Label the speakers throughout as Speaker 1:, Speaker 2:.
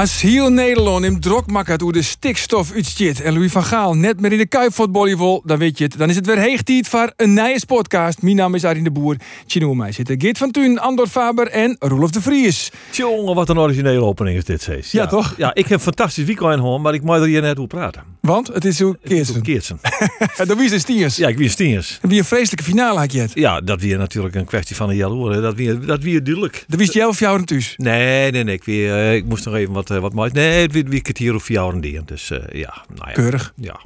Speaker 1: Als heel Nederland in drok maakt hoe de stikstof uitstiet en Louis van Gaal net meer in de kuip voetballen dan weet je het. Dan is het weer heeg tijd voor een nieuwe podcast. Mijn naam is Arjen de Boer. Tjino mij zitten Geert van Tuin, Andor Faber en Roelof de Vries.
Speaker 2: Jongen, wat een originele opening is dit, Cees.
Speaker 1: Ja, toch?
Speaker 2: Ja, ik heb een fantastisch weekend gehad, maar ik moet er hier net over praten.
Speaker 1: Want het is zo.
Speaker 2: Keertsen.
Speaker 1: Ja, dan wie is stiers.
Speaker 2: Ja, ik wie stiers.
Speaker 1: En wie een vreselijke finale had je het.
Speaker 2: Ja, dat weer natuurlijk een kwestie van een jaloer. Dat weer, dat weer duidelijk.
Speaker 1: Dan wist jij of jou thuis.
Speaker 2: Nee, nee, nee. Ik, weer, eh, ik moest nog even wat, eh, wat moois. Nee, het weer, weer hier of vier jaar Dus eh, ja, nou ja.
Speaker 1: Keurig.
Speaker 2: Ja.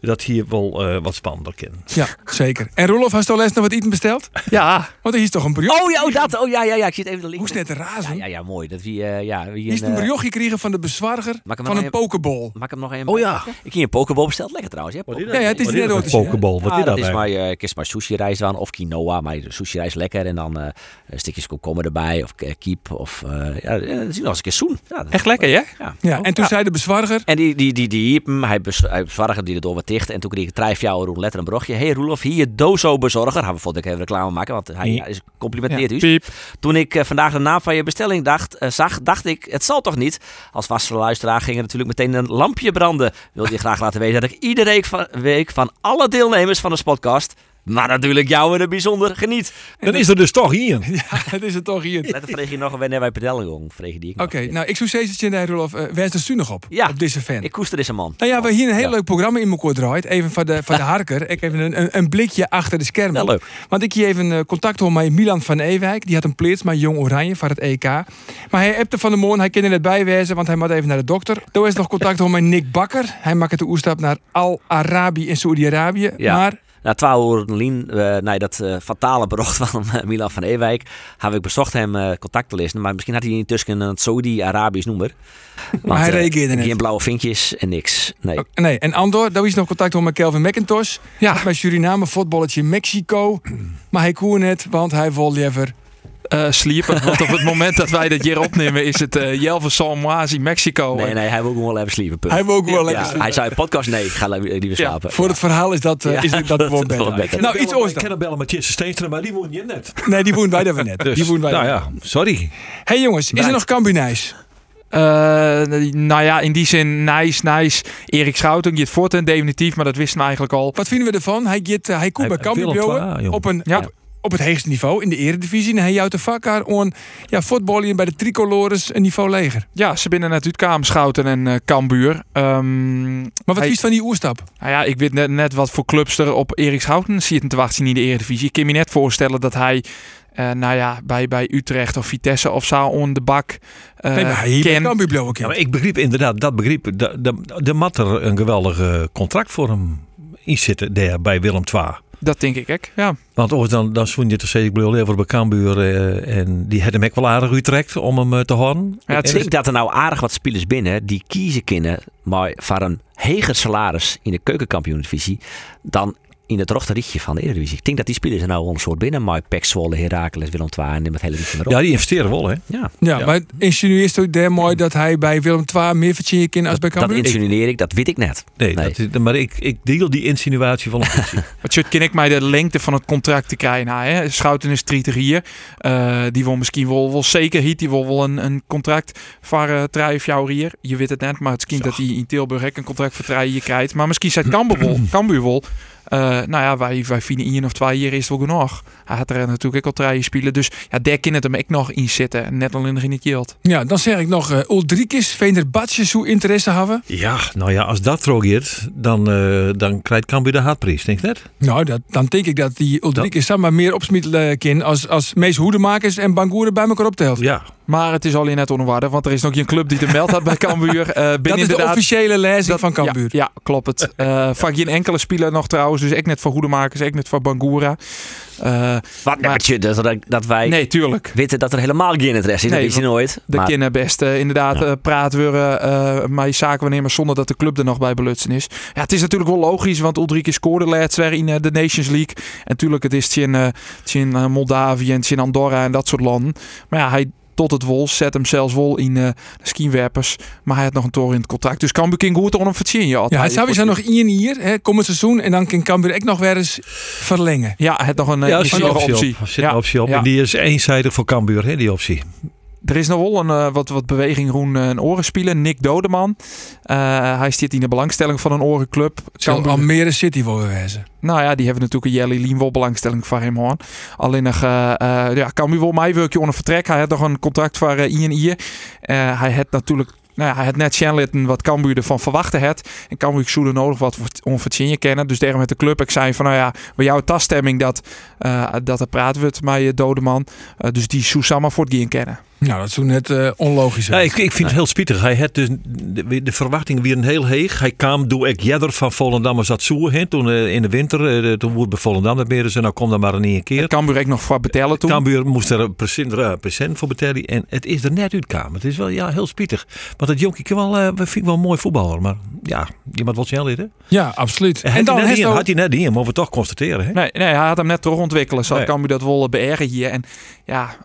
Speaker 2: Dat hier wel eh, wat spannender kan.
Speaker 1: Ja, zeker. En Roelof, hast je al les nog wat eten besteld?
Speaker 3: Ja.
Speaker 1: Want er is toch een brioch?
Speaker 3: Oh ja, oh, dat. Oh ja, ja, ja. Ik zit even de link.
Speaker 1: Hoe is net te razen?
Speaker 3: Ja, ja, ja, mooi. Dat wie, eh, ja, wie
Speaker 1: Hier is
Speaker 3: een,
Speaker 1: een
Speaker 3: eh,
Speaker 1: brioch gekregen van de bezwarger van een pokeball.
Speaker 3: Mag ik hem nog even
Speaker 2: Oh ja.
Speaker 3: pakken? Ik heb een pokeball besteld. Lekker trouwens. Ja,
Speaker 1: Ja, ja, het is net ook
Speaker 2: een
Speaker 1: hè?
Speaker 2: pokeball. Wat
Speaker 3: Ah,
Speaker 2: is dat,
Speaker 3: dat is
Speaker 2: eigenlijk?
Speaker 3: maar, eh kies maar sushi rijst aan of quinoa, maar sushi rijst lekker en dan eh een stukjes komkommer erbij of kiep of eh ja, dat is nog eens een keer zoen.
Speaker 4: Echt lekker, ja?
Speaker 3: Ja.
Speaker 1: Ja, en toen zei de bezwarger...
Speaker 3: En die, die, die, die hiep hem, hij, bezorgde die door wat dicht. En toen kreeg ik drie jou letter een brochtje. hey Roelof, hier dozo bezorger. Gaan we keer even reclame maken, want hij ja, is complimenteert u. Toen ik eh, vandaag de naam van je bestelling dacht, eh, zag, dacht ik, het zal toch niet? Als vaste luisteraar ging er natuurlijk meteen een lampje branden. Wilde je graag laten weten dat ik iedere week van, week van alle deelnemers van de podcast, maar natuurlijk jou in het bijzonder geniet.
Speaker 2: Dan is er dus toch hier.
Speaker 1: Ja, het is het toch hier.
Speaker 3: Net vreeg je nog wanneer wij bestelling vreeg die ik.
Speaker 1: Oké, nou, ik zou zeggen, Tjendij Roelof, uh, wijs er stu nog op.
Speaker 3: Ja.
Speaker 1: Op deze fan.
Speaker 3: Ik koester deze man.
Speaker 1: Nou ja, we hebben hier een heel
Speaker 3: Ja.
Speaker 1: leuk programma in elkaar draait. Even van de, van de harker. Ik even een, een, een blikje achter de schermen.
Speaker 3: Ja, leuk.
Speaker 1: Want ik hier even eh, contact had met Milan van Ewijk. Die had een pleets met Jong Oranje van het EK. Maar hij appte van de morgen, hij kan er net bijwezen, want hij moet even naar de dokter. Toen is nog contact gehad met Nick Bakker. Hij maakt de oerstap naar Al-Arabi in Saudi-Arabië.
Speaker 3: Ja.
Speaker 1: Maar
Speaker 3: Na twaalf uur Lien, eh nee, dat eh, fatale bericht van eh, Milan van Ewijk, heb ik bezocht hem eh, contact te lezen. Maar misschien had hij intussen een Saudi-Arabisch nummer. Want,
Speaker 1: hij reageerde net.
Speaker 3: Geen blauwe vinkjes en niks. Nee.
Speaker 1: Nee, en Andor, daar is nog contact gehad met Kelvin McIntosh.
Speaker 4: Ja.
Speaker 1: Bij Suriname, voetballetje Mexico. Maar hij koer net, want hij wil liever...
Speaker 4: Eh sliepen. Want op het moment dat wij dit hier opnemen is het eh Jelve Salmoazi, Mexico.
Speaker 3: Nee, nee, hij wil gewoon wel even sliepen. punt.
Speaker 1: Hij wil ook wel sliepen.
Speaker 3: Hij zei podcast, nee, ga li- liever
Speaker 4: Ja,
Speaker 3: slapen.
Speaker 1: Voor het verhaal is dat, eh,
Speaker 3: Ja.
Speaker 1: is dat gewoon beter. Nou, iets oors
Speaker 2: Ik kan bellen met Jesse Steenstra, maar die woon je net.
Speaker 1: Nee, die woont wij daar net.
Speaker 2: Dus,
Speaker 1: die woont wij
Speaker 2: nou ja, sorry.
Speaker 1: Hey jongens, is er nog Cambunijs?
Speaker 4: Eh, nou ja, in die zin, nice, nice. Erik Schouten, je het voort definitief, maar dat wisten we eigenlijk al.
Speaker 1: Wat vinden we ervan? Hij, eh, hij komt bij
Speaker 2: jong.
Speaker 1: op, een,
Speaker 4: Ja.
Speaker 1: op, op het hoogste niveau in de eredivisie. En hij jouwt de vakker aan ja, voetballen bij de tricolores een niveau leger.
Speaker 4: Ja, ze binnen net Utkaam, Schouten en eh Cambuur. Ehm,
Speaker 1: Maar wat
Speaker 4: hij-
Speaker 1: vies van die oerstap?
Speaker 4: Nou ja, ik weet net, net wat voor clubs er op Erik Schouten zitten te wachten in de Eredivisie. Ik kan me net voorstellen dat hij, eh, nou ja, bij, bij Utrecht of Vitesse of zo on de bak eh
Speaker 1: nee, maar
Speaker 4: ken.
Speaker 1: Cambuur blouwen
Speaker 2: Ja, maar ik begreep inderdaad, dat begreep, de, de, de mat er een geweldig eh, contract voor hem in zitten daar bij Willem II.
Speaker 4: Dat denk ik ook, ja.
Speaker 2: Want ooit dan, dan zoen je te zeggen, ik bedoel, even bij Cambuur eh, en die had hem ook wel aardig uittrekt om hem eh, te horen.
Speaker 4: Ja, het
Speaker 3: Ik denk dat er nou aardig wat spelers binnen die kiezen kunnen maar voor een heger salaris in de keukenkampioen-divisie dan in het rochterietje van de Eredivisie. Ik denk dat die spelers er nou wel een soort binnen, maar Pek Zwolle, Heracles, Willem II en met hele rietje maar op.
Speaker 2: Ja, die investeren wel, hè?
Speaker 3: Ja,
Speaker 1: Ja,
Speaker 2: Ja.
Speaker 1: maar insinueert ook daar mooi dat hij bij Willem II meer verdienen kan als bij
Speaker 3: dat
Speaker 1: Cambuur?
Speaker 3: insinueer ik, dat weet ik net.
Speaker 2: Nee,
Speaker 3: Nee.
Speaker 2: Dat is, maar ik, ik deel die insinuatie van een.
Speaker 4: Wat shit ken ik mij de lengte van het contract te krijgen. Nou, hè. Schouten is 30 hier. Eh, die wil misschien wel, wel zeker hiet. Die wil wel een, een contract voor uh, drie jaar hier. Je weet het net, maar het is kind dat hij in Tilburg ook een contract voor drie jaar krijgt. Maar misschien zegt Cambuur wel. Eh, nou ja, wij, wij vinden één of twee jaar is het wel genoeg. Hij had er natuurlijk ook al drie spelen. Dus ja, daar kan het hem ook nog in zitten. Net nog in het geld.
Speaker 1: Ja, dan zeg ik nog uh, Ulrikis, Venerbatjes, hoe interesse hebben.
Speaker 2: ja, nou ja, als dat trogeert, dan, eh, dan krijgt Cambuur de haatprijs, denk je net?
Speaker 1: Nou, dat, dan denk ik dat die Ulrikis samen meer opsmiddelen kan als, als Mees Hoedemakers en Bangoeren bij elkaar optelt.
Speaker 2: Ja,
Speaker 4: Maar het is al in net onwaardig, want er is nog geen club die de meld had bij Cambuur. Eh ben
Speaker 1: Dat is de
Speaker 4: inderdaad-
Speaker 1: officiële lezing van
Speaker 4: ja,
Speaker 1: Cambuur.
Speaker 4: Ja, klopt het. Eh van geen enkele speler nog trouwens. Dus ik net voor Goedemakers, ik net voor Bangura. Eh,
Speaker 3: Wat nummertje dat, dat- dat wij
Speaker 4: nee, tuurlijk.
Speaker 3: weten dat er helemaal geen interesse is.
Speaker 4: Nee,
Speaker 3: dat is je nooit.
Speaker 4: De
Speaker 3: Maar
Speaker 4: kinderen best inderdaad
Speaker 2: Ja.
Speaker 4: eh, praten we eh met zaken wanneer maar zonder dat de club er nog bij belutsen is. Ja, het is natuurlijk wel logisch, want Ulrike scoorde laatst weer in de Nations League. En natuurlijk, het is het in, eh, in Moldavië en in Andorra en dat soort landen. Maar ja, hij tot het wol zet hem zelfs wel in eh, de skiwerpers. Maar hij had nog een toren in het contract. Dus Cambuur kan goed om hem verzinnen. Ja,
Speaker 1: Ja, het zou zo nog één hier, hè, komend seizoen. En dan kan Cambuur ook nog weer eens verlengen.
Speaker 4: Ja, hij had nog een, eh,
Speaker 2: Ja, er
Speaker 4: nog
Speaker 2: een
Speaker 4: een
Speaker 2: optie
Speaker 4: optie.
Speaker 2: op. Zit
Speaker 4: Ja,
Speaker 2: een optie op.
Speaker 4: ja.
Speaker 2: En die is eenzijdig voor Cambuur, hè, die optie.
Speaker 4: Er is nog wel een, eh, wat, wat beweging rond een orenspieler. Nick Dodeman. Eh, hij zit in de belangstelling van een orenclub. Cambuur-
Speaker 1: Almere City voor wezen.
Speaker 4: Nou ja, die hebben natuurlijk een Jelly Lien wel belangstelling voor hem hoor. Alleen nog, eh eh, ja, kan wel mij werkje onder vertrek. Hij had nog een contract voor uh, I en I. Eh, hij had natuurlijk, nou ja, hij had net Shanlitten wat Cambuur ervan verwachten had. En Cambuur zoede nodig wat onverzinnen kennen. Dus daarom met de club, ik zei van nou ja, bij jouw taststemming dat, eh, dat er praten we het met je dode man. Eh, dus die Susama voor het gaan kennen.
Speaker 1: Nou, dat is toen net eh, onlogisch.
Speaker 2: Ja, ik, ik vind het heel spietig. Hij had dus de, de verwachting weer een heel heeg. Hij kwam doe ik jeder van Volendam als dat heen. Toen eh, in de winter, eh, toen wordt bij Volendam dat meer. Dus nou kom dan maar een één keer.
Speaker 4: Cambuur ik nog voor betalen toen.
Speaker 2: Cambuur moest er een procent voor betalen. En het is er net uitkomen. Het is wel ja, heel spietig. Want het jonkie kan wel, vind ik wel een mooi voetballer. Maar ja, iemand wil snel hè?
Speaker 1: Ja, absoluut.
Speaker 2: En
Speaker 1: En dan
Speaker 2: had, hij net, had hij net niet, mogen we toch constateren. Hè?
Speaker 4: Nee, nee, hij had hem net terug ontwikkelen. Zo
Speaker 2: Nee.
Speaker 4: kan u dat wel beërgen hier. En ja,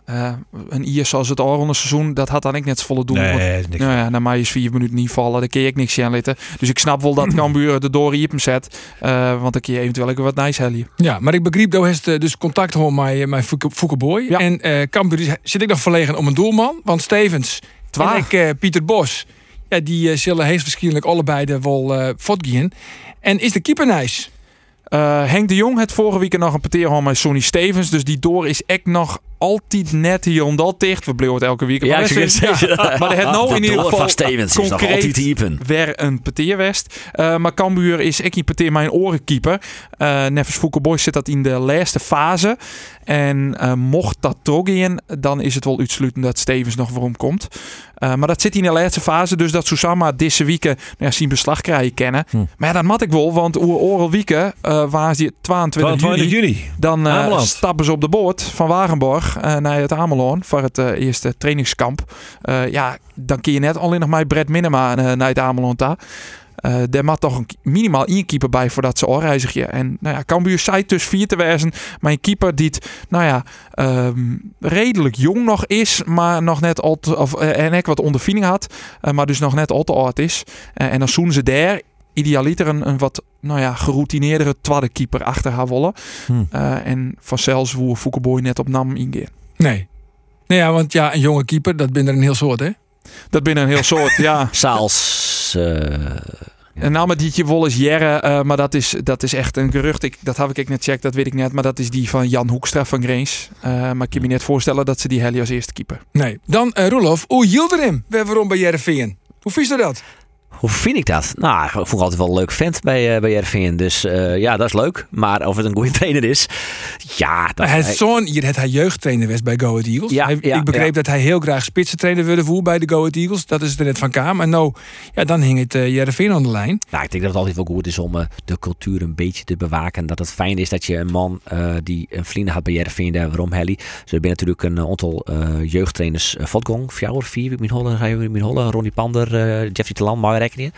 Speaker 4: een Ier zoals het al seizoen, dat had dan ik net volle doen. Want,
Speaker 2: Nee, niks.
Speaker 4: nou ja, na mij is vier minuten niet vallen. Daar kun je ik niks aan litten. Dus ik snap wel dat Cambuur de door hier hem zet. Eh, want dan kun je eventueel ook wat nice hellen.
Speaker 1: Ja, maar ik begreep dat heeft eh, dus contact gewoon met, met Fouke- Fouke Boy.
Speaker 4: Ja.
Speaker 1: En eh Cambuur zit ik nog verlegen om een doelman. Want Stevens
Speaker 4: Twa.
Speaker 1: en ik, eh, Pieter Bos, ja, die eh, zullen heestwaarschijnlijk allebei de wel eh gaan. En is de keeper nice?
Speaker 4: Eh, Henk de Jong had vorige week nog een parteerhal met Sonny Stevens. Dus die door is echt nog altijd net hier omdat dicht. We bleven het elke week.
Speaker 3: Ja,
Speaker 4: maar dat
Speaker 3: het.
Speaker 4: maar had nou
Speaker 3: De
Speaker 4: in ieder geval
Speaker 3: van Stevens is
Speaker 4: concreet
Speaker 3: altijd typen.
Speaker 4: weer een parteerwest. Eh maar Cambuur is ik niet mijn orenkeeper. Eh Neves Foukeboy zit dat in de laatste fase. En eh, mocht dat in, dan is het wel uitsluitend dat Stevens nog waarom komt. Eh, maar dat zit in de laatste fase, dus dat Susama deze weken nou ja, zijn beslag krijgen kennen.
Speaker 2: Hm.
Speaker 4: Maar ja, dat mat ik wel, want oer oren weken uh, waar die 22
Speaker 2: 22
Speaker 4: juli.
Speaker 2: juni.
Speaker 4: Dan stappen ze op de boot van Wagenborg eh, naar het Ameland voor het eh, eerste trainingskamp. Eh, ja, dan kun je net alleen nog maar Brett Minema naar het Ameland daar. Eh daar moet toch een, minimaal één keeper bij voordat ze oorreizigen. En nou ja, Cambuur zei dus vier te wijzen. Maar een keeper die, nou ja, ehm, redelijk jong nog is, maar nog net al te, of, en ik wat ondervinding had, maar dus nog net al te oud is. En dan zoen ze daar idealiter een, een wat nou ja, geroutineerdere tweede keeper achter haar willen.
Speaker 2: Hm.
Speaker 4: Uh, en vanzelfs hoe Foukeboy net op nam ingaan.
Speaker 1: Nee. Nee, ja, want ja, een jonge keeper, dat ben er een heel soort, hè?
Speaker 4: Dat binnen een heel soort, ja.
Speaker 3: Saals. eh,
Speaker 4: Een naam die je wel is Jerre, uh, maar dat is, dat is echt een gerucht. Ik, dat heb ik net check, dat weet ik net. Maar dat is die van Jan Hoekstra van Greens. Uh, maar ik kan me net voorstellen dat ze die Helly als eerste keeper.
Speaker 1: Nee. Dan uh, Roelof, hoe hield er hem? We waarom bij Jereveen. Hoe vies er dat?
Speaker 3: Hoe vind ik dat? Nou, ik vond het altijd wel een leuk vent bij, uh, bij RVN. Dus uh, ja, dat is leuk. Maar of het een goede trainer is, ja. Dat,
Speaker 1: hij zoon, hier had hij jeugdtrainer was bij Go Ahead Eagles.
Speaker 3: Ja,
Speaker 1: hij,
Speaker 3: ja,
Speaker 1: ik begreep
Speaker 3: ja.
Speaker 1: dat hij heel graag spitsentrainer wilde voeren bij de Go Ahead Eagles. Dat is er net van kwam. En nou, ja, dan hing het uh, Jereveen aan de lijn.
Speaker 3: Nou, ik denk dat het altijd wel goed is om uh, de cultuur een beetje te bewaken. Dat het fijn is dat je een man die een vrienden had bij daar waarom Helly. Dus er zijn natuurlijk een aantal jeugdtrainers, uh, Vodgong, vier, vier, Hollen, Ronnie Pander, Jeffrey Telan, rekeningen.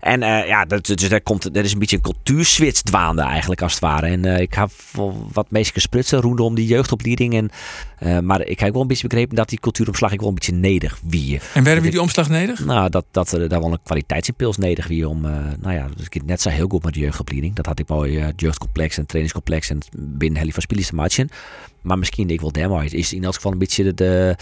Speaker 3: En uh, ja, dat, dus daar komt, er is een beetje een cultuurswitch dwaande eigenlijk als het ware. En uh, ik heb wat meisjes sprutsen rondom die jeugdopleiding. En, uh, maar ik heb wel een beetje begrepen dat die cultuuromslag ik wel een beetje nederig wie.
Speaker 1: En werden we die omslag nederig?
Speaker 3: Nou, dat, dat er daar wel een kwaliteitsimpuls nederig wie om, nou ja, dus ik net zo heel goed met de jeugdopleiding. Dat had ik mooi het jeugdcomplex en trainingscomplex en binnen Helly van Spielers te matchen. Maar misschien ik wel daarmee is in elk geval een beetje de, de,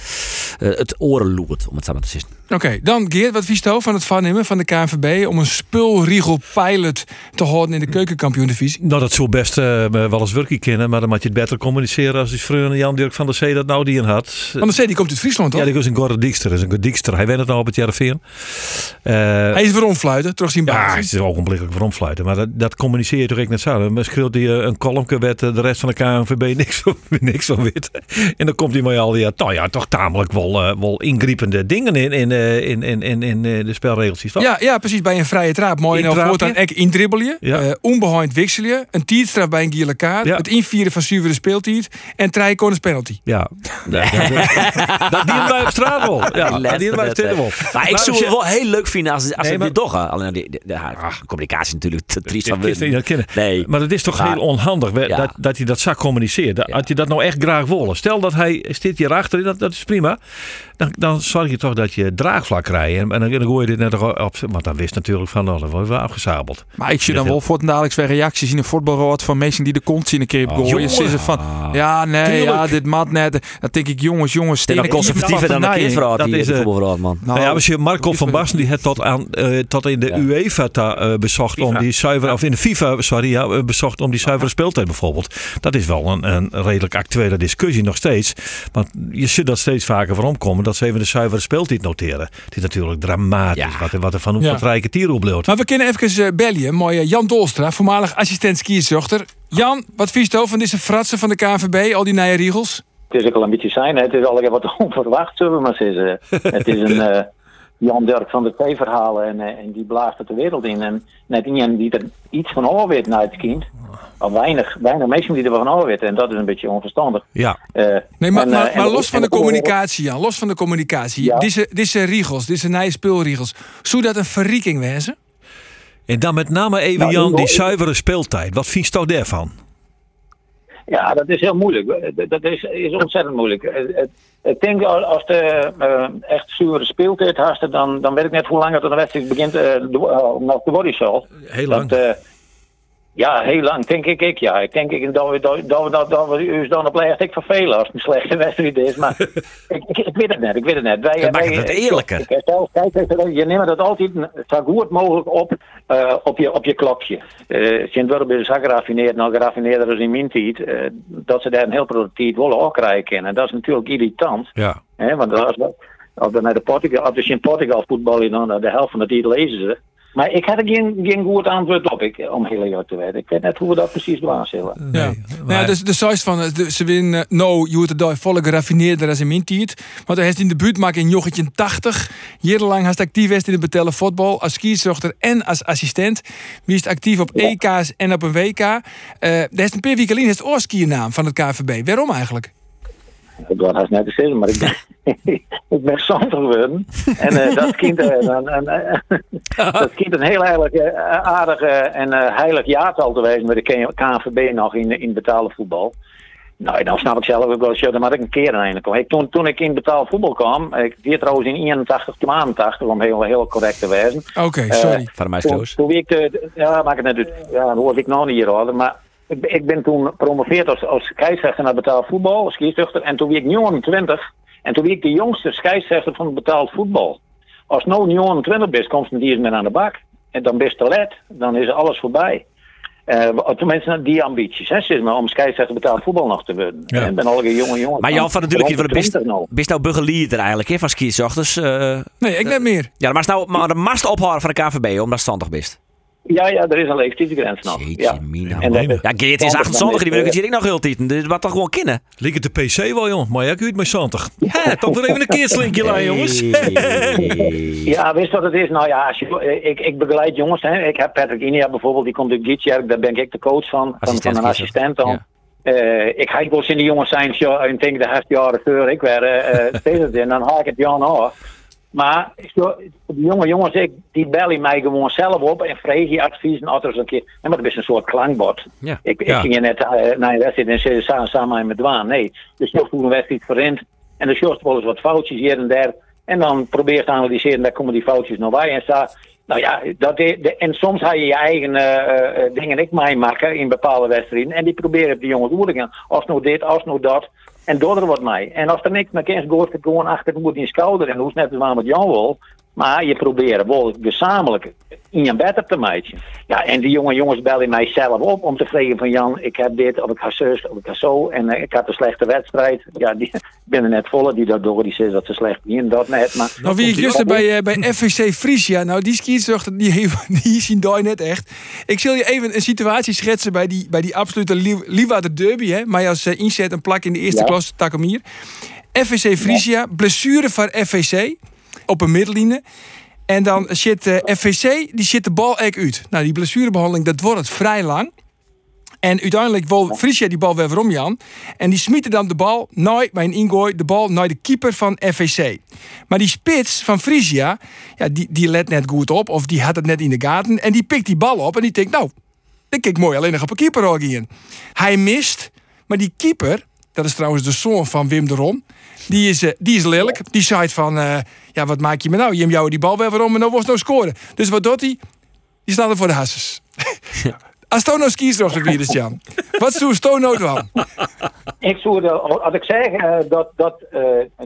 Speaker 3: het oren loert, om het maar te zeggen.
Speaker 1: Oké, dan Geert, wat vies van het voornemen van de KNVB om een spulriegel-pilot te houden in de keukenkampioen-divisie?
Speaker 2: Nou, dat zou best eh, wel eens werken kennen, maar dan moet je het beter communiceren als die vrienden Jan Dirk van der Zee dat nou die in had.
Speaker 1: Van der Zee die komt uit Friesland, toch?
Speaker 2: Ja, die was een Gordon Dijkster. is een goed Dijkster. Hij went het nou op het Jarreveen. Uh,
Speaker 1: hij is weer omfluiten, terug zien
Speaker 2: Ja, hij is ogenblikkelijk weer omfluiten. Maar dat, dat communiceer je toch echt net zo. Maar schreeuwt hij een kolomke werd de rest van de KNVB niks van, niks van weten. En dan komt hij maar al die, nou ja, toch tamelijk wel, uh, wel ingriepende dingen in, in, in, in, in, in de spelregeltjes. Toch?
Speaker 1: Ja, ja, precies. Bij een vrije traap. Mooi en nou voortaan ek indribbelen. Ja. Uh, onbehoond wisselen. Een tijdstraf bij een gele kaart. Ja. Het invieren van zuivere speeltijd. En drie corners penalty.
Speaker 2: Ja. dat dienen wij op straat wel. Ja, dat dienen wij op straat wel.
Speaker 3: Maar ik zou het wel heel leuk vinden als, als nee, het toch. Alleen de, de, de, communicatie natuurlijk te triest van
Speaker 2: willen. Nee. Maar het is toch heel onhandig dat, dat hij dat zak communiceert. Had hij dat nou echt graag willen. Stel dat hij zit hier achter, dat, dat is prima. Dan, dan zorg je toch dat je draagvlak krijgt. En, en dan, dan gooi je dit net op. Want dan wist natuurlijk van, dan wordt wel afgezabeld.
Speaker 4: Maar ik zie dan wel voor het dadelijks weer reacties in de voetbalrood van mensen die de kont zien een keer oh, gooien. Ze van, ja, nee, ja, dit mat net. Dan denk ik, jongens, jongens,
Speaker 3: stenen conservatiever dan een. Dat is voetbalrood, man.
Speaker 2: Nou, ja, als je Marco van Basten die het tot, aan, uh, tot in de ja. UEFA uh, bezocht om die zuiver, of in de FIFA, sorry, ja, bezocht om die zuivere speeltijd bijvoorbeeld. Dat is wel een, een redelijk actuele discussie nog steeds. Want je ziet dat steeds vaker voor omkomen dat ze even de zuivere speeltijd noteren. Het is natuurlijk dramatisch ja. wat, wat er van ja. rijke tieren opleeuwt.
Speaker 1: Maar we kunnen even uh, bellen. Mooie Jan Dolstra, voormalig assistent skierzochter. Jan, wat vies je van deze fratsen van de KNVB, al die nieuwe regels?
Speaker 5: Het is ook al een beetje zijn. Hè? Het is al wat onverwacht, zullen we maar zeggen. het is een... Jan Dirk van de P verhalen en, en die blaast het de wereld in. En net iemand die er iets van over weet naar het kind. Al weinig, weinig mensen die er van over weten. En dat is een beetje onverstandig.
Speaker 2: Ja.
Speaker 1: Uh, nee, maar, en, maar, maar los van de communicatie, Jan. Los van de communicatie. Ja. Deze, deze regels, deze nieuwe speelregels. Zou dat een verrieking wezen?
Speaker 2: En dan met name even nou, Jan, die zuivere speeltijd. Wat vindt u daarvan?
Speaker 5: Ja, dat is heel moeilijk. Dat is, is ontzettend moeilijk. Ik denk als de uh, echt zure speeltijd hast, dan, dan weet ik net hoe lang het de wedstrijd begint uh, de, uh, nog te worden zal.
Speaker 2: Heel lang.
Speaker 5: Dat, ja, heel lang, denk ik. ik ja. Ik denk ik, dat we, dat, dat, dat, dat we u dan op echt ik vervelen als het een slechte wedstrijd is. Maar ik, ik, ik, weet het net, ik weet het net.
Speaker 3: Wij, dat maakt het eerlijker. Ik,
Speaker 5: stel, kijk, je neemt dat altijd zo goed mogelijk op uh, op, je, op je klokje. Uh, Sint-Wurb is geraffineerd, nou geraffineerder als in mijn tijd. Uh, dat ze daar een heel productief willen ook krijgen. En dat is natuurlijk irritant.
Speaker 2: Ja.
Speaker 5: Hè, want als, als we naar de Portugal, als je in Portugal voetballen, dan de helft van de tijd lezen ze. Maar ik had er geen, geen goed antwoord op, ik, om heel eerlijk te weten. Ik weet net hoe we dat precies.
Speaker 1: Nee, ja. Maar... Nou ja, dus de size van, de, ze winnen, no, je wordt het volle geraffineerder als in mijn tijd. Want hij heeft in de buurt maken in jochetje 80. Jarenlang hij actief in de betellen voetbal, als skierzochter en als assistent. Wie is actief op ja. EK's en op een WK. Uh, er is een paar weken het oorskiernaam van het KVB. Waarom eigenlijk?
Speaker 5: Ik wil het net zeggen, maar ik ben, ik ben geworden. En uh, dat, kind, uh, een, uh, dat kind een heel heilig, aardig en heilig jaartal te wezen met de KNVB nog in, in betalen voetbal. Nou, dan snap ik zelf ook wel, dan moet ik een keer aan komen. toen, toen ik in betaald voetbal kwam, ik deed trouwens in 81 tot 82, om heel, heel correct te wezen.
Speaker 1: Oké, okay, sorry.
Speaker 3: Van mij
Speaker 5: toen, toen ik de, ja, maak het net, ja, dan hoor ik nog niet hier hoor, maar ik, ik ben toen gepromoveerd als, als scheidsrechter naar betaald voetbal, als scheidsrechter. En toen was ik 29. En toen was ik de jongste scheidsrechter van betaald voetbal. Als nou 29 bent, komt een dier met aan de bak. En dan ben je te let. Dan is alles voorbij. Uh, tenminste, die ambities, hè, zeg maar, om scheidsrechter betaald voetbal nog te worden. Ja. En ben al een jonge jongen.
Speaker 3: Maar Jan van natuurlijk, je best, nou. best nou begeleid eigenlijk, hè, van scheidsrechters. Uh,
Speaker 1: nee, ik net meer.
Speaker 3: Ja, maar nou maar de mast ophouden van de KVB, omdat standig best.
Speaker 5: Ja, ja, er is een leeftijdsgrens nog. ja.
Speaker 3: En dat, ja, Geert is 28, die wil ik het hier nog heel tieten. Dus wat toch gewoon kennen.
Speaker 2: Ligt het de PC wel, jong. Maar ja, ik met 70. Ja, toch weer even een keer slinkje aan, jongens.
Speaker 5: ja, wist wat het is? Nou ja, als je, ik, ik begeleid jongens. Hè. Ik heb Patrick Inia bijvoorbeeld, die komt uit Gietjerk. Daar ben ik de coach van, van, van een assistent dan. Ja. Uh, ik ga wel in de jongens zijn, ik denk de helft jaren voor ik werd uh, steeds in. Dan haal ik het Jan af. Maar de jonge jongens, ik, die bellen mij gewoon zelf op en vraag je adviezen altijd een keer. En maar dat is een soort klankbord.
Speaker 2: Ja.
Speaker 5: Ik, ik ging je net uh, naar een wedstrijd en ze samen, samen met Dwaan. Nee, dus je hoe een wedstrijd verrent. En dan short wel eens wat foutjes hier en daar. En dan probeer te analyseren, daar komen die foutjes nog bij. En sta, nou ja, dat de, en soms ga je je eigen uh, uh, dingen ik mij maken in bepaalde wedstrijden. En die proberen de jongens door te gaan. Als nou dit, als nou dat. En door er wat mij. En als er niks meer is, gaat het gewoon achter de moed in schouder. En hoe net als waar met Jan wil. Maar je probeert wel gezamenlijk in je bed te maken. Ja, en die jonge jongens bellen mij zelf op om te vragen van Jan, ik heb dit, of ik ga zus, of ik ga zo. En uh, ik had een slechte wedstrijd. Ja, die, ik ben er net volle die dat door die zegt dat ze slecht in dat net. Maar
Speaker 1: nou, wie ik juist bij, uh, bij FVC Frisia, nou die skietsucht, die, die zien daar net echt. Ik zal je even een situatie schetsen bij die, bij die absolute Liewaarde derby. Hè, maar als uh, inzet een plak in de eerste ja. klas, Takamir. FVC Frisia, ja. blessure van FVC op een middelline. En dan zit uh, FVC, die zit de bal echt uit. Nou, die blessurebehandeling, dat wordt het vrij lang. En uiteindelijk wil Frisia die bal weer waarom Jan. En die smieten dan de bal naar bij een ingooi, de bal naar de keeper van FVC. Maar die spits van Frisia, ja, die, die let net goed op. Of die had het net in de gaten. En die pikt die bal op en die denkt, nou, dit kijk mooi alleen nog op een keeper in. Hij mist, maar die keeper, dat is trouwens de zoon van Wim de Rom. Die is, uh, die is lelijk. Die zei van, uh, ja, wat maak je me nou? Je jou die bal weer waarom en dan wordt nou scoren. Dus wat doet hij? Die staat er voor de hasses. Als Tono skies nog de virus, Jan. Wat zou Tono dan?
Speaker 5: Ik zou, als ik zeg uh, dat, dat uh,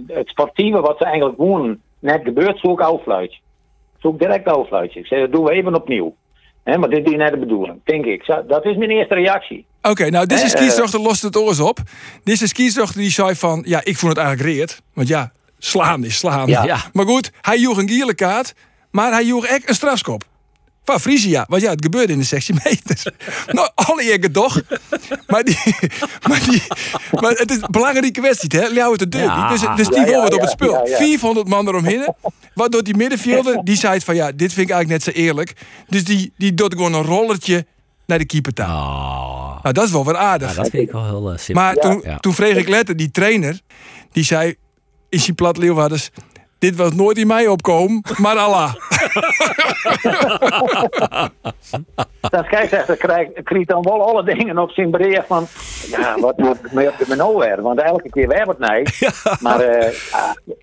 Speaker 5: het sportieve wat ze eigenlijk doen net gebeurt, zou ik afluitje. Zou ik direct afluitje. Ik zeg, dat doen we even opnieuw. He, maar dit is net de bedoeling, denk ik. Dat is mijn eerste reactie.
Speaker 1: Oké, okay, nou, deze skiesdochter lost het oors op. Deze skiesdochter die zei van, ja, ik vond het eigenlijk reed. Want ja, slaan is slaan.
Speaker 3: Ja.
Speaker 1: Maar goed, hij joeg een gele kaart, maar hij joeg echt een strafskop. Van Frisia. Want ja, het gebeurde in de 16 meter. nou, alle jaren toch. Maar, die, maar, die, maar het is een belangrijke wedstrijd, hè? De deur. Ja. Dus, dus die ja, op het spul. 400 man eromheen. Waardoor die middenvelder, die zei van ja, dit vind ik eigenlijk net zo eerlijk. Dus die, die doet gewoon een rollertje naar de keeper taal.
Speaker 3: Oh.
Speaker 1: Nou, dat is wel weer aardig.
Speaker 3: dat vind ik wel heel uh, simpel.
Speaker 1: Maar toen, toen vreeg ik letter, die trainer, die zei in zijn plat Leeuwarders... Dit was nooit in mij opkomen, maar Allah.
Speaker 5: Dan scheidsrechter krijgt dan wel alle dingen op zijn breed van... Ja, wat moet me op de menu weer? Want elke keer weer wat nee. Maar uh,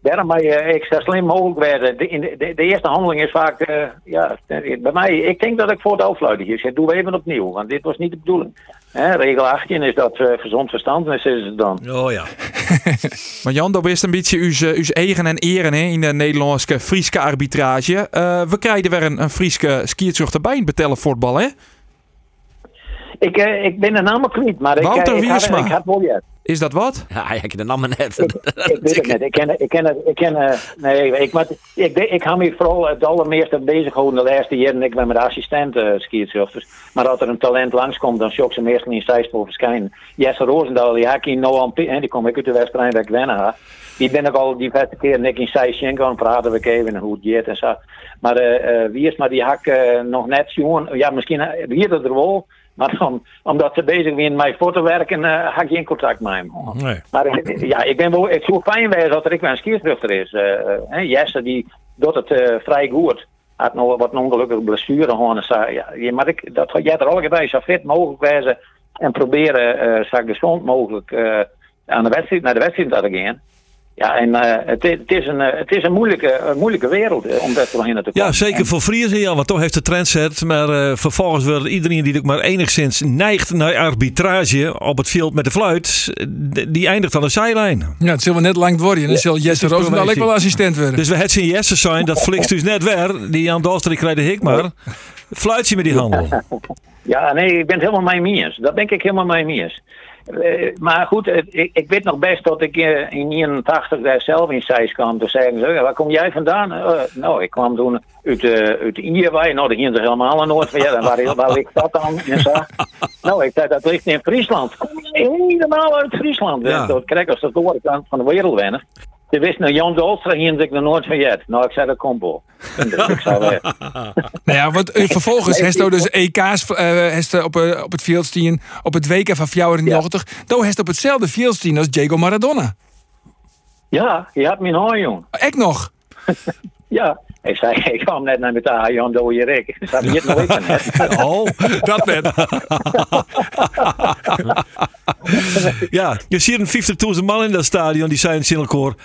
Speaker 5: daarom ben je extra slim mogelijk werden. De, de, de, eerste handeling is vaak... Uh, ja, bij mij, ik denk dat ik voor het afluiten is. Doe even opnieuw, want dit was niet de bedoeling. He, regel 18 is dat uh, gezond verstand is het dan.
Speaker 2: Oh ja.
Speaker 4: maar Jan, dat is een beetje uw, uw eigen en eren hè, in de Nederlandse Frieske arbitrage. Uh, we krijgen weer een, een Frieske skiertzucht erbij in betellen voetbal, hè?
Speaker 5: Ik, uh, ik ben de naam kwijt, maar
Speaker 4: Wouter
Speaker 5: ik, ik, had, ik had wel ja.
Speaker 4: Is dat wat?
Speaker 3: Ja, ik ken de naam net.
Speaker 5: Ik, weet het net. Ik ken, ik ken, ik ken, uh, nee, ik, maar, ik, ik, ik ga me vooral het allermeeste bezig houden de laatste jaren. Ik ben met assistent uh. Maar als er een talent langskomt, dan shock ze meestal in Stijspoor verschijnen. Jesse Roosendaal, die haak in Noam en die kom ik uit de wedstrijd waar ik wennen ha. Die ben ik al die beste keer ik in Stijsjen gaan praten we even hoe het gaat en zo. Maar uh, wie is maar die hak nog net jongen. Ja, misschien hier dat er wel. Maar dan, omdat ze bezig zijn met voor te werken, uh, had ik geen contact met hem.
Speaker 2: Nee.
Speaker 5: Maar ja, ik ben wel, het zou fijn zijn dat er ik een skierstruchter is. Uh, Jesse die doet het uh, vrij goed. Had nog wat ongelukkige blessure gewoon. Ja, maar ik, dat jij er al bij zo fit mogelijk wijzen en proberen uh, zo gezond mogelijk aan de wedstrijd, naar de wedstrijd te gaan. Ja, en uh, het, het, is een, het is een moeilijke, een moeilijke wereld uh, om dat te te komen.
Speaker 2: Ja, zeker voor Friese, ja, want toch heeft de trend zet. Maar uh, vervolgens wordt iedereen die ook maar enigszins neigt naar arbitrage op het veld met de fluit, die eindigt aan de zijlijn.
Speaker 1: Ja, het zal wel net lang worden. En dan zal Jesse Roosendaal ook wel assistent worden.
Speaker 2: Dus we het zien Jesse zijn, dat flikt dus net weer. Die aan Dolster krijgt de hik maar. Fluitje met die handel.
Speaker 5: Ja, nee, ik ben het helemaal mijn miers. Dat denk ik helemaal mijn miers. Uh, maar goed, uh, ik, ik, weet nog best dat ik uh, in 89 daar zelf in Zeist kwam. Toen zeiden ze, waar kom jij vandaan? nou, ik kwam toen uit, uit Ierwij. Nou, dat ging er helemaal aan van. Ja, waar, waar ligt dat dan? En zo. nou, ik zei, dat ligt in Friesland. Kom je helemaal uit Friesland? Ja. Dat krijg als de oorkant van de wereld wennen. Ze wist nou, Jan Dolstra hier ik nog nooit van jet. Nou, ik zei dat komt wel. Dus ik zou weer.
Speaker 1: nou ja, wat, uh, vervolgens heeft hij dus EK's uh, heeft op, uh, op het veldstien, op het WK van 94. Ja. Dan heeft op hetzelfde veldstien als Diego Maradona.
Speaker 5: Ja, je had mijn haar, jong.
Speaker 1: Ik nog.
Speaker 5: ja. Ik zei, ik kwam net naar met de Jan door je rek. Ik zat niet nog net.
Speaker 1: Oh, dat net.
Speaker 2: ja, je ziet een 50.000 man in dat stadion die zijn in.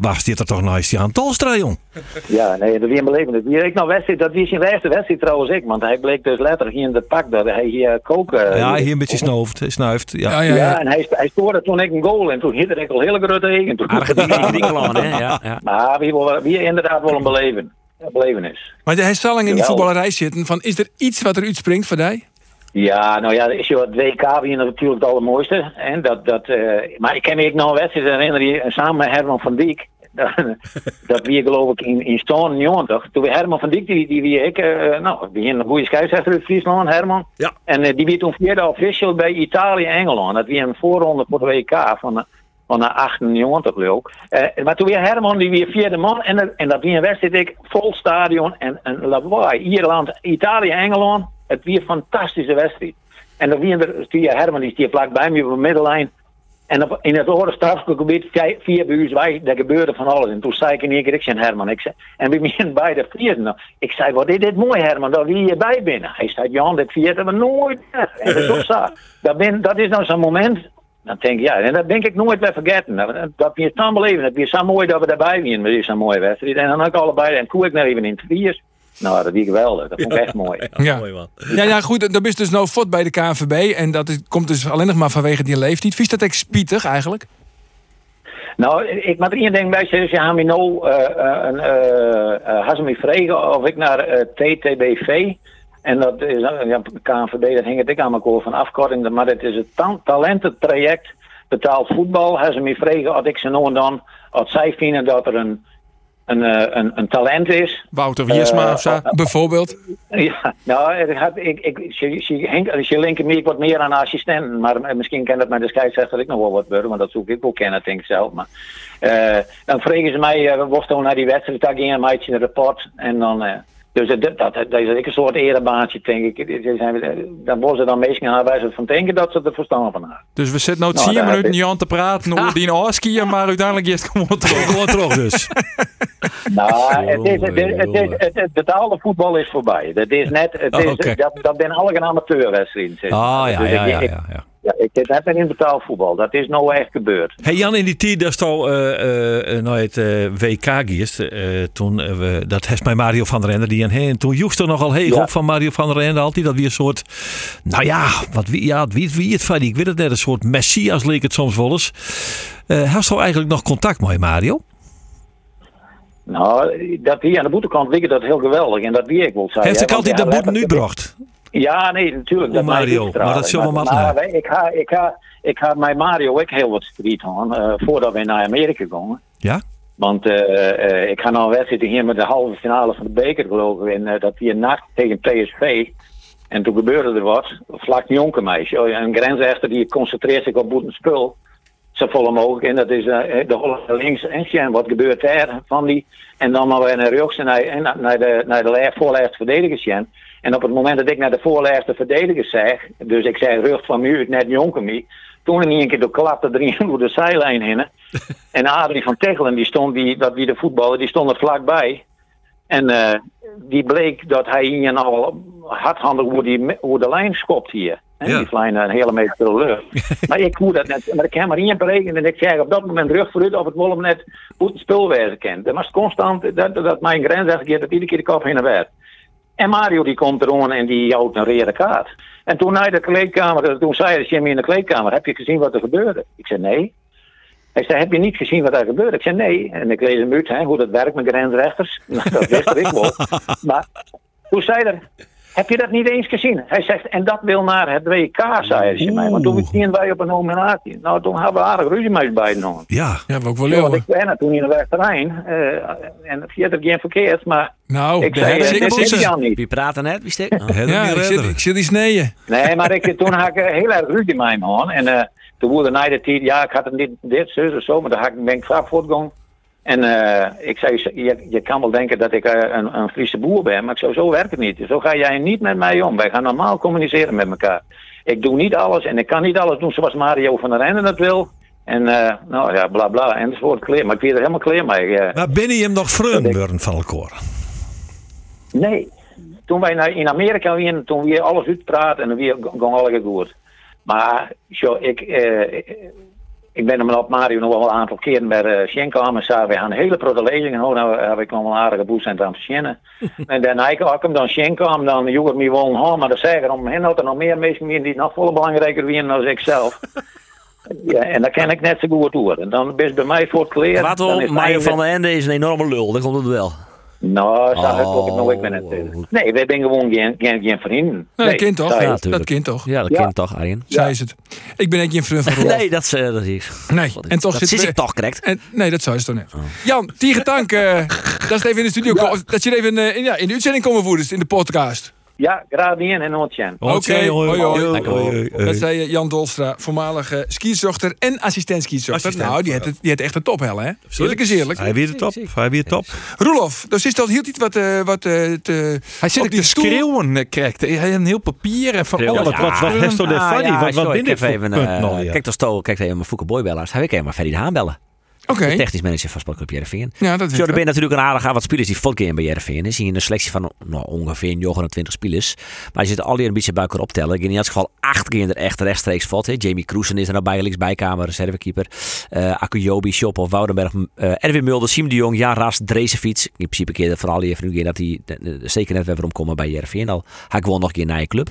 Speaker 2: Was dit er toch naast die aan Tolstra, jong?
Speaker 5: Ja, nee, dat weer een beleving. Dat ik nou wedstrijd, dat was zijn eerste wedstrijd trouwens ik, want hij bleek dus letterlijk hier in de pak dat hij hier koken.
Speaker 2: ja, hier een beetje snuift, snuift. Ja,
Speaker 1: Ja, ja,
Speaker 5: Ja,
Speaker 1: ja.
Speaker 5: en hij, hij scoorde toen ik een goal en toen hitte ik al hele grote regen. Toen-
Speaker 3: Argentinië, hè? Ja, ja.
Speaker 5: Maar wie, wil- wie inderdaad wel een beleven. Een belevenis.
Speaker 1: Maar hij zal lang in die voetballerij zitten. Van, is er iets wat er uitspringt voor jou?
Speaker 5: Ja, nou ja, is je het WK weer natuurlijk het allermooiste. En dat, dat, eh, maar ik kan me nog een wedstrijd die- samen met Herman van Dijk. dat wie geloof ik in, in Stoon 90. Toen we Herman van Dijk, die, die wie ik, eh, nou, die een goede scheidsrechter uit Friesland, Herman.
Speaker 2: Ja.
Speaker 5: En eh, die wie toen vierde official bij Italië-Engeland. Dat wie een voorronde voor de WK van, van de 98 geloof ik. Eh, maar toen weer Herman, die weer vierde man. En, en dat wie een wedstrijd, ik, vol stadion en een lawaai. Ierland, Italië, Engeland. Het weer fantastische wedstrijd. En dan wie er, die Herman, die stier vlak bij me op de middellijn. En in het orde strafgebied, vier buurs wij, daar gebeurde van alles. En toen zei ik in één keer, ik zei Herman, ik zei, en we beginnen bij de vierde. Nou, ik zei, wat is dit mooi Herman, dat we hierbij binnen. Hij zei, Jan, dit vierde we nooit meer. En dat is ook zo. Dat, ben, dat is nou zo'n moment, dan denk ik, ja, en dat denk ik nooit meer vergeten. Dat, dat we het dan beleven, het is zo mooi dat we daarbij zijn, met zo'n mooie wedstrijd. En dan ook allebei, en koe ik nog even in het vier. Nou, dat is geweldig, dat vond ik echt mooi.
Speaker 1: Ja.
Speaker 2: Mooi man.
Speaker 1: Ja, ja, goed. Dan ben je dus nou fot bij de KNVB. En dat is, komt dus alleen nog maar vanwege die leeftijd. Vies dat echt spietig eigenlijk?
Speaker 5: Nou, ik moet er één ding bij zeggen. Ze hebben me nou eh, eh, een, eh, eh, hadden ze me vragen of ik naar eh, TTBV. En dat is eh, ja, KNVB, dat hing het ik aan elkaar van afkorting. Maar het is het ta- talententraject betaald voetbal. Hadden ze me vragen of ik ze nou en dan, als zij vinden dat er een, een, eh, een, een talent is.
Speaker 4: Wouter Wiersma
Speaker 5: Eh,
Speaker 4: of zo.
Speaker 1: Bijvoorbeeld.
Speaker 5: Ja, nou, het gaat, ik, ik, ze, ze, linken me wat meer aan assistenten, maar eh, misschien kan dat met de scheidsrechter ik nog wel wat worden, want dat zoek ik wel kennen, denk ik zelf. Maar, eh, dan vragen ze mij, uh, dan naar die wedstrijd, daar ging een meidje een rapport en dan... dus dat, dat, dat, is een soort erebaantje, denk ik. Die zijn- Dan worden ze dan meestal aan wijze van denken dat ze er verstand van hebben.
Speaker 4: Dus we zitten nou
Speaker 5: Nou,
Speaker 4: 10
Speaker 5: daar heb
Speaker 4: minuten niet aan te praten over die Oskiën, maar uiteindelijk is het gewoon terug.
Speaker 2: Gewoon terug dus.
Speaker 5: Nou, het, is, het, is, het, is, het, het betaalde voetbal is voorbij. Dat is net, het
Speaker 2: Oh,
Speaker 5: is,
Speaker 2: oké.
Speaker 5: dat, dat ben alle een amateurwedstrijd.
Speaker 2: Ah ja,
Speaker 5: Dus
Speaker 2: ja,
Speaker 5: ik-
Speaker 2: ja,
Speaker 5: ik-
Speaker 2: ja. ja.
Speaker 5: Ja, ik zit net in betaald voetbal. Dat is nou echt gebeurd.
Speaker 2: Hey Jan, in die tijd dat al eh eh nou het eh, WK gierst, eh, toen eh, we, dat heeft mij Mario van der Ende die en heen. Toen joegst er nogal heeg
Speaker 5: Ja.
Speaker 2: op van Mario van der Ende altijd dat weer een soort, nou ja, wat wie, ja, wie, wie het van die, ik weet het net, een soort messias leek het soms wel eens. Eh hast du eigenlijk nog contact met Mario?
Speaker 5: Nou, dat hier aan de boetekant liggen dat heel geweldig. En dat wie ik wil zeggen.
Speaker 2: Heeft ik
Speaker 5: hè,
Speaker 2: altijd dat
Speaker 5: ja,
Speaker 2: boek nu gebracht?
Speaker 5: Ja, nee, natuurlijk.
Speaker 2: Oh,
Speaker 5: dat
Speaker 2: Mario, maar dat zullen we maar
Speaker 5: ik ga, ik ga, ik ga met Mario ook heel wat strijd aan, eh, voordat we naar Amerika gaan.
Speaker 2: Ja?
Speaker 5: Want eh, eh, ik ga nou een wedstrijd hier met de halve finale van de beker geloof ik. En eh, dat die een nacht tegen PSV. En toen gebeurde er wat. Vlak jonke meisje. Oh, Een grensrechter die concentreert zich op boeten spul. Zo vol mogelijk. En dat is de Holland links en. Wat gebeurt daar van die? En dan maar weer naar rechts en naar, naar de, naar de verdediger Sjen. En op het moment dat ik naar de voorlaatste verdediger zeg. Dus ik zei rug van mu, net jonke me. Toen in één keer de klapte erin door de zijlijn heen. En Adrie van Tegelen, die stond, die, dat wie de voetballer, die stond er vlakbij. En eh, die bleek dat hij hier al hardhandig hoe, die, hoe de lijn schopt hier. En
Speaker 2: Ja.
Speaker 5: Die vliegen een hele meter de lucht. maar ik hoe dat net. Maar ik kan maar één berekenen. En ik zeg op dat moment rug vooruit of het wel hem net hoe het spulwezen kent. Dat was constant, dat, dat mijn grens eigenlijk dat iedere keer de kop heen en weer. En Mario die komt erom en die houdt een rode kaart. En toen naar de kleedkamer, toen zei Jimmy in de kleedkamer, heb je gezien wat er gebeurde? Ik zei nee. Hij zei, heb je niet gezien wat er gebeurde? Ik zei nee. En ik lees hem uit, hè, hoe dat werkt met grensrechters. Nou, dat wist ik wel. Maar toen zei er, heb je dat niet eens gezien? Hij zegt, en dat wil naar het WK, zei hij mij. Want toen zien wij op een nominatie. Nou, toen hebben we aardig ruzie met beiden nog.
Speaker 2: Ja.
Speaker 1: Ja, we ook wel leeuwen.
Speaker 5: ik ben er toen in de wegterrein. eh en het vierde geen verkeerd, maar
Speaker 1: Nou,
Speaker 5: ik zei, eh, dit
Speaker 1: bossen.
Speaker 5: Jan niet.
Speaker 3: Wie praten net? Wie steekt? Oh.
Speaker 2: Herder
Speaker 1: Ja, ik zit, ik zit die sneeën.
Speaker 5: Nee, maar ik, toen had ik eh, heel erg ruzie met hem aan. En eh, toen woelde hij de tijd, ja, ik had het niet dit, zus of zo, maar dan had ik, ben ik vaak voortgegaan. En eh, ik zei, je, je kan wel denken dat ik eh, een, een Friese boer ben, maar ik zou zo werkt het niet. Zo ga jij niet met mij om. Wij gaan normaal communiceren met elkaar. Ik doe niet alles en ik kan niet alles doen zoals Mario van der Rennen dat wil. En eh, nou ja, bla bla, enzovoort, kleer. Maar ik weet er helemaal kleer mee.
Speaker 2: Maar ben je hem nog worden van elkaar?
Speaker 5: Nee. Toen wij naar, in Amerika waren, toen we alles uitpraten en we gingen alle goed. Maar zo, ik, ik ben hem op Mario nog wel een aantal keren bij uh, Schenko en zei, we gaan hele grote lezing. En nou heb ik nog wel een aardige boel aan het en dan ik hem dan Schenko, dan joeg me wel een maar de zeggen om hen had er nog meer mensen meer die nog veel belangrijker zijn dan ik zelf. Ja, en dan ken ik net zo goed door. En dan is bij mij voor het kleren.
Speaker 3: Wat om, Mario van der Ende is een enorme lul, dat komt het wel.
Speaker 5: Nou, dat oh. ik nog, ik ben het. Nee, wij zijn gewoon geen, geen, geen vrienden.
Speaker 1: Nee, dat kind toch? Ja, dat kind toch?
Speaker 3: Ja, dat kind toch, Arjen.
Speaker 1: Zij is het. Ik ben geen vriend van Rolf.
Speaker 3: nee, dat, uh, dat is
Speaker 1: Nee, en toch
Speaker 3: dat zit ik toch correct.
Speaker 1: En, nee, dat zou je toch niet. Oh. Jan, Tiger Tank, uh, dat is even in de studio. Dat je even uh, in, ja, in de uitzending komen voeren, dus in de podcast.
Speaker 5: Ja, gradien en Ootjen.
Speaker 1: Oké, hoi, hoi. Dat zei Jan Dolstra, voormalige skizochter en assistent skizochter. Nou, die had, die had echt een tophel, hè? Eerlijk is eerlijk.
Speaker 2: Hij weer de top. Hij weer top.
Speaker 1: Roelof, dus is dat hield iets wat, uh, wat uh, te...
Speaker 4: Hij zit op die schreeuwen, krijgt. Hij heeft een heel papier en van
Speaker 2: alles. Wat, wat, wat is toch de funny? Wat, wat ben ik
Speaker 3: even, Kijk, toch sto, kijk even mijn Fouke Boybellers. Hij wil maar Ferry de Haan bellen.
Speaker 1: Okay.
Speaker 3: Technisch manager van Sportclub Jereveen.
Speaker 1: Ja, dat
Speaker 3: Zo, er ben natuurlijk een aardige wat spelers die fotgame bij Jereveen. is. Zie een selectie van nou, ongeveer 29 spelers. Maar je zit al die een beetje bij elkaar optellen. In ieder geval acht keer er echt rechtstreeks fot. Hè. Jamie Cruisen is er nou bij, linksbijkamer, reservekeeper. Uh, Akuyobi, Shop of Woudenberg, uh, Erwin Mulder, Siem de Jong, Jan Ras, Drezenfiets. In principe keer vooral even nu dat hij zeker net weer omkomen bij Jereveen. Al hij gewoon nog een keer naar je club.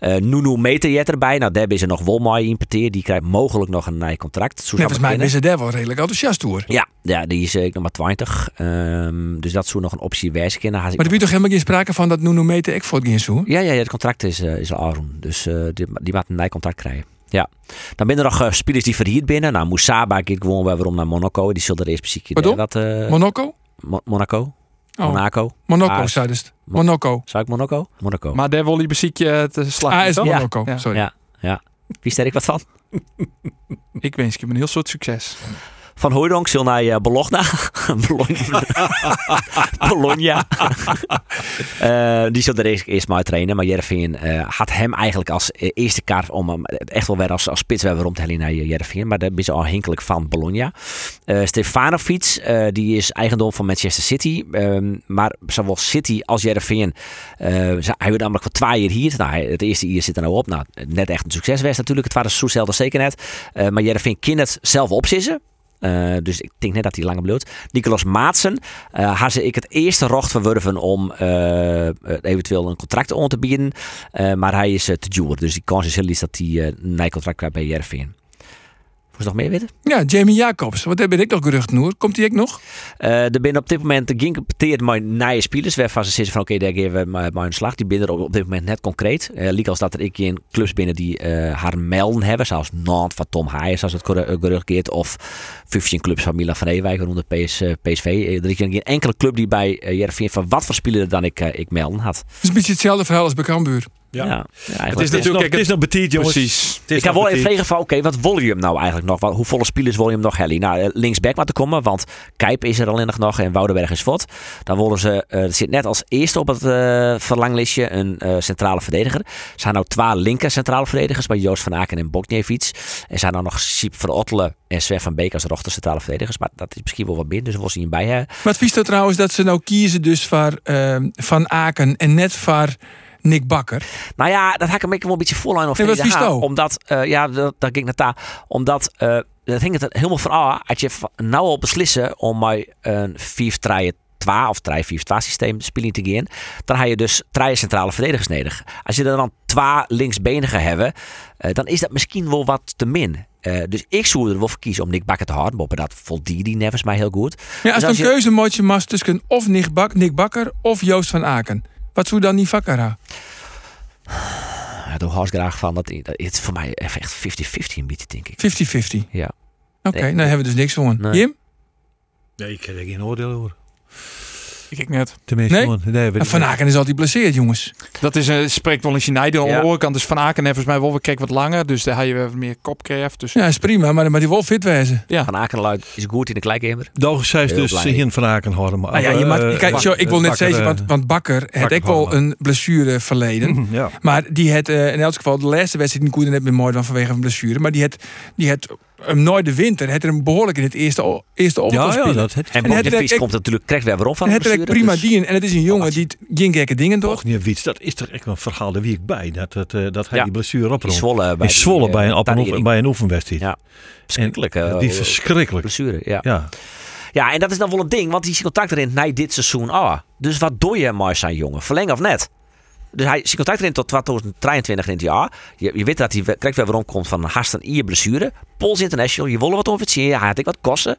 Speaker 3: Uh, Nunu Meterjet erbij. Nou, daar is er nog Wolmaai importeerd. Die krijgt mogelijk nog een nieuw contract.
Speaker 1: Volgens mij is er daar wel redelijk enthousiast door.
Speaker 3: Ja, ja, die is ik nog maar 20. Um, dus dat zou nog een optie wijzen. Maar
Speaker 1: er is toch helemaal geen sprake van dat Nuno Mete ik voor het zo?
Speaker 3: Ja, ja, het contract is, uh, is al Dus uh, die, die gaat een nieuw contract krijgen. Ja. Dan binnen er nog uh, spelers die verhierd binnen. Nou, Moussaba gaat gewoon weer waarom naar Monaco. Die zullen er eerst precies
Speaker 1: Pardon? dat uh, Monaco?
Speaker 3: Mo Monaco. Oh. Monaco.
Speaker 1: Monaco, ah, zei dus. Monaco.
Speaker 3: Zou ik Monaco? Monaco.
Speaker 4: Maar daar wil je beziekje te slagen.
Speaker 1: Ah, is Monaco. Ja. Sorry.
Speaker 3: Ja, ja. Wie ster ik wat van?
Speaker 4: ik wens je een heel soort succes.
Speaker 3: Van Hooydonk zal naar uh, Bologna. Bologna. Uh, die zal er eerst, maar trainen. Maar Jervin uh, had hem eigenlijk als eerste kaart om echt wel weer als, als spitswerver om te hellen naar Jervin. Maar daar is al hinkelijk van Bologna. Stefanovic, die is eigendom van Manchester City. Ehm, maar zowel City als Jervin. hij wordt namelijk voor twee jaar hier. Nou, het eerste jaar zit er nou op. Nou, net echt een succes natuurlijk. Het waren zo zeker net. maar Jervin kan het zelf opzissen. Uh, dus ik denk net dat hij langer bloot. Nicolas Maatsen uh, had ik het eerste rocht verwerven om uh, eventueel een contract aan te bieden. maar hij is te duur. Dus die kans is heel lief dat hij een contract krijgt bij Jervin nog meer weten?
Speaker 1: Ja, Jamie Jacobs. Wat heb ik nog gerucht, Noer? Komt hij ook nog?
Speaker 3: Uh, er ben op dit moment geïnterpreteerd met nieuwe spelers. Waarvan ze zeggen van oké, daar geven we maar een slag. Die binnen er op dit moment net concreet. Uh, Liek als dat er geen clubs binnen die uh, haar melden hebben. Zoals Nantes van Tom Haaien, zoals het gerucht keert. Of 15 clubs van Milan van Ewijk rond de PS, PSV. Er is geen enkele club die bij uh, Jervin van wat voor speler dan ik, ik melden had. Het
Speaker 1: is een beetje hetzelfde verhaal als bij Cambuur.
Speaker 2: Ja. ja. het is natuurlijk het is nog betiet, jongens.
Speaker 3: Precies. ik ga wel even vragen van, oké, wat wil je hem nou eigenlijk nog? Wat, hoeveel spelers wil je hem nog, Helly? Nou, eh, linksback maar te komen, want Kijp is er alleen nog en Woudenberg is fot. Dan willen ze, uh, er zit net als eerste op het uh, verlanglistje een uh, centrale verdediger. Er zijn nou twee linker centrale verdedigers bij Joost van Aken en Bokniewicz. Er zijn dan nog Siep van Ottelen en Sven van Beek als rechter centrale verdedigers. Maar dat is misschien wel wat binnen, dus we zien bij hebben.
Speaker 1: Maar het is trouwens dat ze nou kiezen dus voor Van Aken en net voor... Nick Bakker.
Speaker 3: Nou ja, dat had ik hem wel een beetje voorlijn of nee,
Speaker 1: wat
Speaker 3: Omdat, uh, ja, dat, dat ging naar daar. Omdat, uh, dat ging het helemaal vooral. Als je nou al beslissen om mij een 4 3 2 of 3 4 2 systeem spelen te gaan, dan heb je dus drie centrale verdedigers nodig. Als je er dan twee linksbenigen hebben, uh, dan is dat misschien wel wat te min. Uh, dus ik zou er wel voor kiezen om Nick Bakker te houden. Maar dat voldie die nevens mij heel goed.
Speaker 1: Ja, als, dus als een je... keuze moet je tussen of Nick, Bak Nick Bakker of Joost van Aken. Wat zou dan niet vakker Ja,
Speaker 3: daar hou graag van. Dat, het is voor mij echt 50-50 een beetje, denk
Speaker 1: ik. 50-50?
Speaker 3: Ja.
Speaker 1: Oké, okay, nou hebben we dus niks van. Nee. Jim?
Speaker 2: Nee, ik heb er geen oordeel over.
Speaker 4: Ik net.
Speaker 1: Tenminste, nee? nee van Aken is altijd geblesseerd, jongens.
Speaker 4: Dat is, uh, spreekt wel eens je nijden. Aan de oorkant dus Van Aken heeft volgens mij wel weer wat langer. Dus daar heb je weer meer kopkracht. Dus...
Speaker 1: Ja, is prima. Maar, maar die wil fit wezen.
Speaker 3: Ja. Van Aken is goed in de kleikamer.
Speaker 2: Doog zei dus in Van Aken horen. Maar,
Speaker 1: nou ja, je mag, uh, kijk, zo, ik wil net zeggen, want, want Bakker had ik wel een blessure verleden.
Speaker 2: ja.
Speaker 1: Maar die had uh, in elk geval de laatste wedstrijd niet goed net meer mooi dan vanwege een blessure. Maar die had, die had hem nooit de winter. Het er hem behoorlijk in het eerste, eerste
Speaker 2: Ja, ja, dat het.
Speaker 3: En
Speaker 1: het
Speaker 3: de komt natuurlijk krijgt weer waarom van
Speaker 1: het
Speaker 3: blessure,
Speaker 1: prima
Speaker 3: dus-
Speaker 1: dien. En het is een jongen die het geen gekke dingen doet.
Speaker 2: Och, nee, Wiets, dat is toch echt wel een verhaal de week bij. Dat, dat, eh, dat hij
Speaker 3: Ja.
Speaker 2: die blessure
Speaker 3: Die
Speaker 2: oproomt.
Speaker 3: Zwolle bij
Speaker 2: In
Speaker 3: die,
Speaker 2: Zwolle
Speaker 3: eh,
Speaker 2: bij een, op bij een oefenwedstrijd.
Speaker 3: Ja. Verschrikkelijk.
Speaker 2: En,
Speaker 3: eh,
Speaker 2: die is verschrikkelijk.
Speaker 3: blessure, ja.
Speaker 2: Ja.
Speaker 3: Ja, en dat is dan wel een ding, want die is contact erin na dit seizoen. Ah, dus wat doe je maar zijn jongen? Verleng of net? Dus hij is contact erin tot 2023 in het jaar. Je, je weet dat hij krijgt weer waarom komt van een hartstikke een blessure. Pols International, je wil wat officieren, hij had ik wat kosten.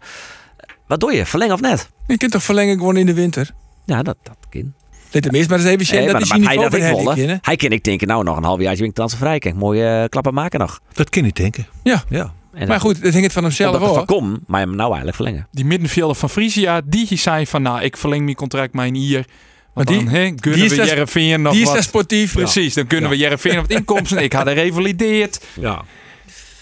Speaker 3: Wat doe je? Verleng of net?
Speaker 1: Je kunt toch verlengen gewoon in de winter?
Speaker 3: Ja, dat, dat kan.
Speaker 1: Let hem eerst maar eens even zien.
Speaker 3: Nee,
Speaker 1: dat
Speaker 3: maar
Speaker 1: is
Speaker 3: maar hij dat
Speaker 1: van
Speaker 3: ik wilde. Hij kan ik denken, nou nog een half jaar ben ik transfervrij. Kijk, mooie eh, klappen maken nog.
Speaker 2: Dat kan niet denken.
Speaker 1: Ja.
Speaker 2: Ja.
Speaker 3: En
Speaker 1: Maar goed, dat hing het van hemzelf
Speaker 3: het
Speaker 1: hoor.
Speaker 3: voorkom, maar hem nou eigenlijk verlengen.
Speaker 4: Die middenvelder van Frisia, die zei van nou, ik verleng mijn contract mijn hier. Want
Speaker 1: Maar die-
Speaker 4: dan hè, kunnen
Speaker 1: die is
Speaker 4: we Jereveen nog
Speaker 1: Die is
Speaker 4: wat...
Speaker 1: daar sportief.
Speaker 4: Precies, dan kunnen we Jereveen wat inkomsten. Ik had er revalideerd.
Speaker 2: ja.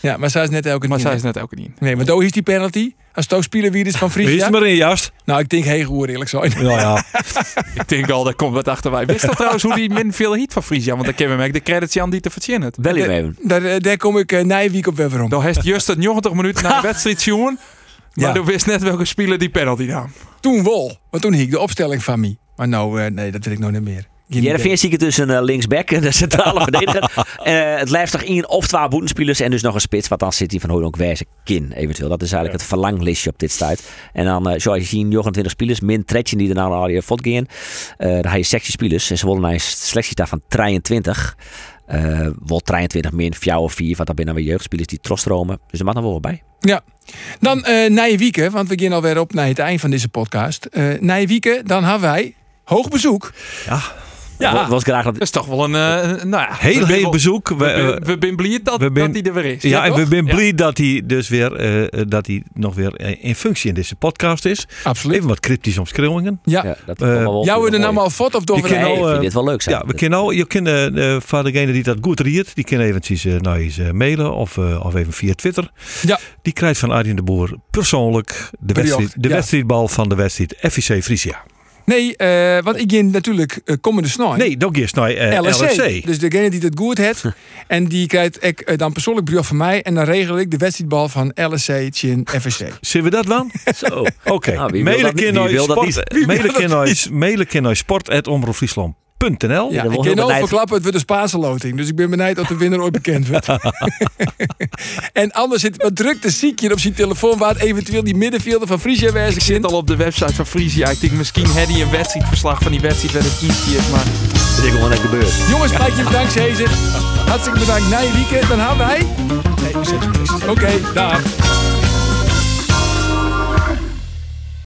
Speaker 1: Ja, maar zij is net elke
Speaker 4: Maar zij is net ook niet.
Speaker 1: Nee, maar Doe is die penalty. Als Toos spelen wie is van
Speaker 2: Wie is maar in, Jast?
Speaker 1: Nou, ik denk heel goed eerlijk zijn.
Speaker 2: Ja, ja.
Speaker 4: Ik denk al, daar komt wat achter wij. Wist dat trouwens hoe die middenvelder hiet van Frisia? Want dan kennen we hem de credits aan die te verzinnen.
Speaker 3: hem even.
Speaker 1: Daar, daar kom ik uh, Nijweek op weer om.
Speaker 4: Dan heeft juist het 90 minuten na de wedstrijd jongen. Maar
Speaker 1: Ja.
Speaker 4: dan wist net welke speler die penalty nam.
Speaker 1: Toen wel. Want toen hiek de opstelling van mij. Maar nou, eh, nee, dat weet ik nog niet meer.
Speaker 3: Jereveen zie ik tussen uh, linksback en de centrale verdediger. Eh, het blijft toch één of twee boetenspelers en dus nog een spits. Wat dan zit hij van Hooydonk Wijze kin eventueel. Dat is eigenlijk het verlanglistje op dit tijd. En dan, eh, zoals je ziet, 29 spelers. Min Tretjen die nou al je fot gaan. Eh dan heb je 16 spelers. En ze willen naar een selectie daar van 23. Eh wel 23 min 4 of 4. Want dat zijn dan weer jeugdspelers die trostromen. Dus er mag nog wel wat bij.
Speaker 1: Ja. Dan Nijwieken, want we gaan alweer op naar het eind van deze podcast. Nijwieken, dan hebben wij hoog bezoek.
Speaker 2: Ja.
Speaker 3: Ja. Was graag dat
Speaker 4: Dat is toch wel een... eh, nou ja,
Speaker 2: Heel, heel
Speaker 4: wel-
Speaker 2: bezoek. We,
Speaker 4: We, ben- blij dat,
Speaker 2: ben-
Speaker 4: dat hij er weer is.
Speaker 2: ja, en we
Speaker 4: Ja.
Speaker 2: blij dat hij dus weer eh, dat hij nog weer eh, in functie in deze podcast is.
Speaker 1: Absoluut.
Speaker 2: Even wat cryptische omschrijvingen.
Speaker 1: Ja.
Speaker 3: Ja, dat komt wel
Speaker 1: Jou we er
Speaker 3: mooi.
Speaker 1: nou maar foto of door
Speaker 2: Je
Speaker 1: we
Speaker 2: al,
Speaker 3: ik vind
Speaker 2: eh,
Speaker 3: dit wel leuk zijn.
Speaker 2: Ja, we kunnen al, je kunt voor degene die dat goed riet, die kan eventjes eh, naar eens eh, mailen of, eh, of even via Twitter.
Speaker 1: Ja.
Speaker 2: Die krijgt van Arjen de Boer persoonlijk de, wedstrijd, de
Speaker 1: ja.
Speaker 2: wedstrijdbal van de wedstrijd FIC Frisia.
Speaker 1: Nee, eh, want ik ging natuurlijk eh, komende snor.
Speaker 2: Nee, dat is nou eh,
Speaker 1: LSC.
Speaker 2: LSC.
Speaker 1: Dus degene die het goed heeft. en die krijgt ik, dan persoonlijk brief van mij. En dan regel ik de wedstrijdbal van LSC Chin FSC.
Speaker 2: Zullen we dat dan?
Speaker 3: Zo.
Speaker 2: Oké.
Speaker 3: Nou, wie wil dat niet? Wie wil dat
Speaker 2: mailen kan naar-
Speaker 1: Ja,
Speaker 3: dat
Speaker 1: ik kan al
Speaker 3: benijd.
Speaker 1: verklappen, het wordt een Spaanse loting. Dus ik ben benieuwd dat de winnaar ooit bekend wordt. en anders zit wat druk te ziekje op zijn telefoon... waar het eventueel die middenvelder van Friesia
Speaker 4: Ik
Speaker 1: wijze
Speaker 4: zit al op de website van Frisia. Ik denk misschien had hij een wedstrijdverslag van die wedstrijd werd het instiert. Maar
Speaker 3: Dat is gewoon net gebeurd.
Speaker 1: Jongens, Mike, bedankt Cezar. Hartstikke bedankt. Na je weekend, dan gaan wij... Nee. Oké, dag.